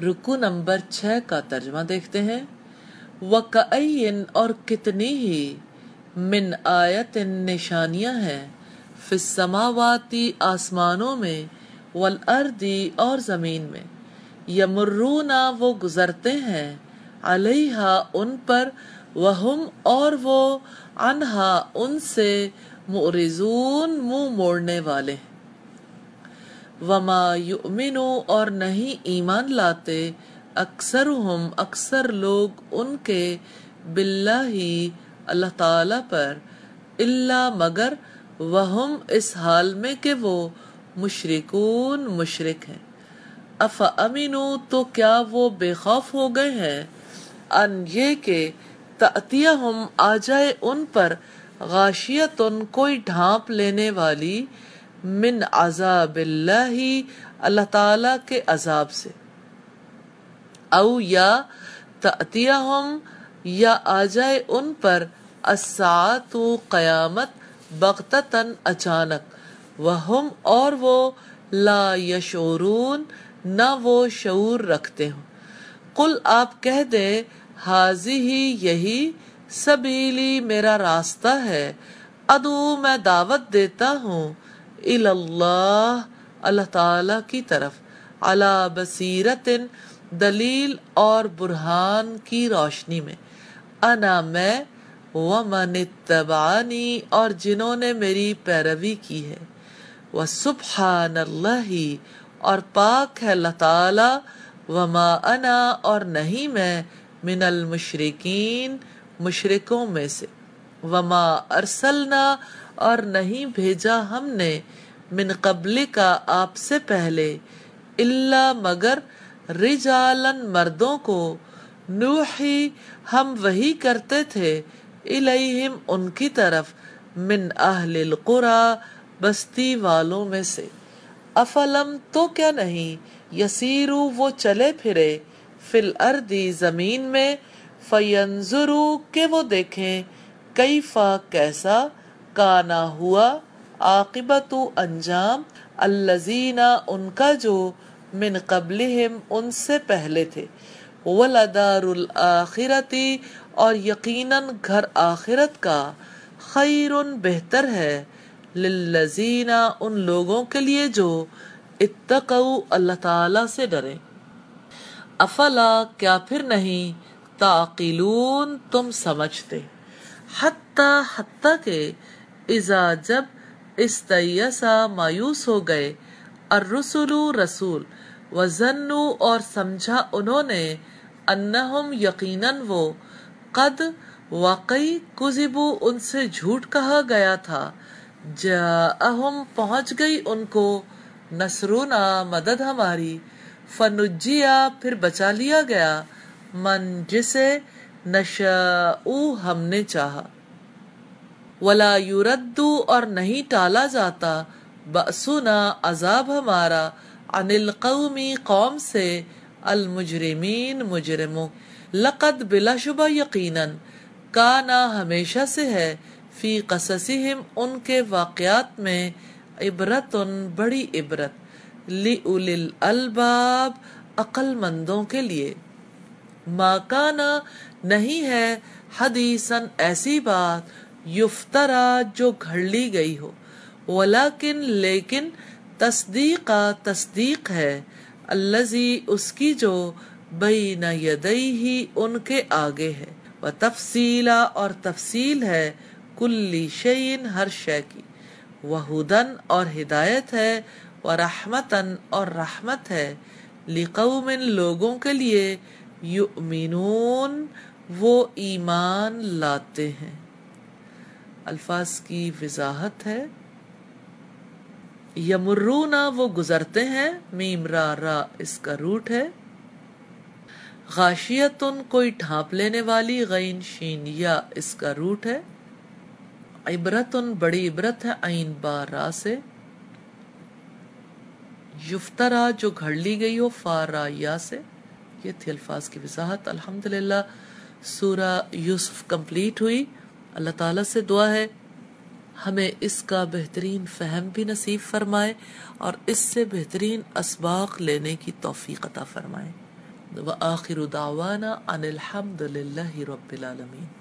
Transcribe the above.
رکو نمبر چھ کا ترجمہ دیکھتے ہیں۔ وَكَأَيِّن اور کتنی ہی من آیت نشانیاں ہیں۔ فی آسمانوں میں والارضی اور زمین میں۔ یمرونا وہ گزرتے ہیں۔ علیہا ان پر، وہم اور وہ انہا ان سے معرضون منہ موڑنے والے ہیں۔ وما یؤمنو اور نہیں ایمان لاتے، اکثرہم، اکثر لوگ ان کے باللہ اللہ تعالی پر اللہ مگر وہم اس حال میں کہ وہ مشرکون مشرک ہیں۔ اف امینو تو کیا وہ بے خوف ہو گئے ہیں؟ ان یہ کہ تأتیہم آ جائے ان پر غاشیتن کوئی ڈھانپ لینے والی من عذاب اللہ اللہ تعالی کے عذاب سے۔ او یا تأتیہم یا آ جائے ان پر۔ الساعت قیامت بغتتن اچانک۔ وہم اور وہ لا یشعرون، نہ وہ شعور رکھتے ہوں۔ قل آپ کہہ دے حاضی ہی یہی سبیلی میرا راستہ ہے۔ ادو میں دعوت دیتا ہوں۔ اللہ اللہ تعالی کی طرف۔ علا بصیرت دلیل اور برہان کی روشنی میں۔ انا میں، ومن اتبعانی اور جنہوں نے میری پیروی کی ہے۔ وسبحان اللہ اور پاک ہے اللہ تعالی۔ وما انا، اور نہیں میں، من المشرکین، مشرکوں میں سے۔ وما ارسلنا اور نہیں بھیجا ہم نے من قبل کا آپ سے پہلے اللہ مگر رجالن مردوں کو۔ نوحی ہم وہی کرتے تھے، الیہم ان کی طرف، من اہل القرى بستی والوں میں سے۔ افلم تو کیا نہیں، یسیرو وہ چلے پھرے۔ فی الارضی زمین میں، فینظرو کہ وہ دیکھیں، کیفا کیسا؟ کانا ہوا عاقبت انجام الذین ان کا جو من قبلہم ان سے پہلے تھے۔ ولدار الاخرتی اور یقیناً گھر آخرت کا خیر بہتر ہے للذین ان لوگوں کے لیے جو اتقو اللہ تعالی سے ڈرے افلا کیا پھر نہیں تعقلون تم سمجھتے۔ حتی حتی کہ اذا جب استیسا مایوس ہو گئے الرسول رسول وزنو اور سمجھا انہوں نے، انہم یقیناً وہ، قد واقعی کذبو ان سے جھوٹ کہا گیا تھا، جاءہم پہنچ گئی ان کو نصرنا مدد ہماری، فنجیا پھر بچا لیا گیا، من جسے نشاؤ ہم نے چاہا۔ ولا یردو اور نہیں ٹالا جاتا، بأسنا عذاب ہمارا، عن القومی قوم سے، المجرمین مجرموں لقد بلا شبہ یقیناً، کانا ہمیشہ سے ہے، فی قصصہم ان کے واقعات میں عبرت بڑی عبرت۔ لی الالباب عقل مندوں کے لیے۔ ما کانا، نہیں ہے حدیثن ایسی بات یفترا، جو گھڑ لی گئی ہو۔ ولیکن، لیکن تصدیقہ تصدیق ہے۔ اللذی اس کی جو بین یدئی ہی ان کے آگے ہے۔ و تفصیلا اور تفصیل ہے کلی شعین ہر شے کی۔ وہدن، اور ہدایت ہے۔ و رحمتن اور رحمت ہے۔ لقوم، لوگوں کے لیے یؤمنون، وہ ایمان لاتے ہیں۔ الفاظ کی وضاحت ہے۔ یمرونا وہ گزرتے ہیں، میم را را اس کا روٹ ہے۔ غاشیتن کوئی ڈھانپ لینے والی غین شین یا اس کا روٹ ہے۔ عبرتن بڑی عبرت ہے عین با را سے۔ یفترا جو گھڑ لی گئی ہو فارا یا سے۔ یہ تھی الفاظ کی وضاحت۔ الحمدللہ، سورہ یوسف کمپلیٹ ہوئی۔ اللہ تعالیٰ سے دعا ہے، ہمیں اس کا بہترین فہم بھی نصیب فرمائے اور اس سے بہترین اسباق لینے کی توفیق عطا فرمائے۔ وآخر دعوانا ان الحمد للہ رب العالمین۔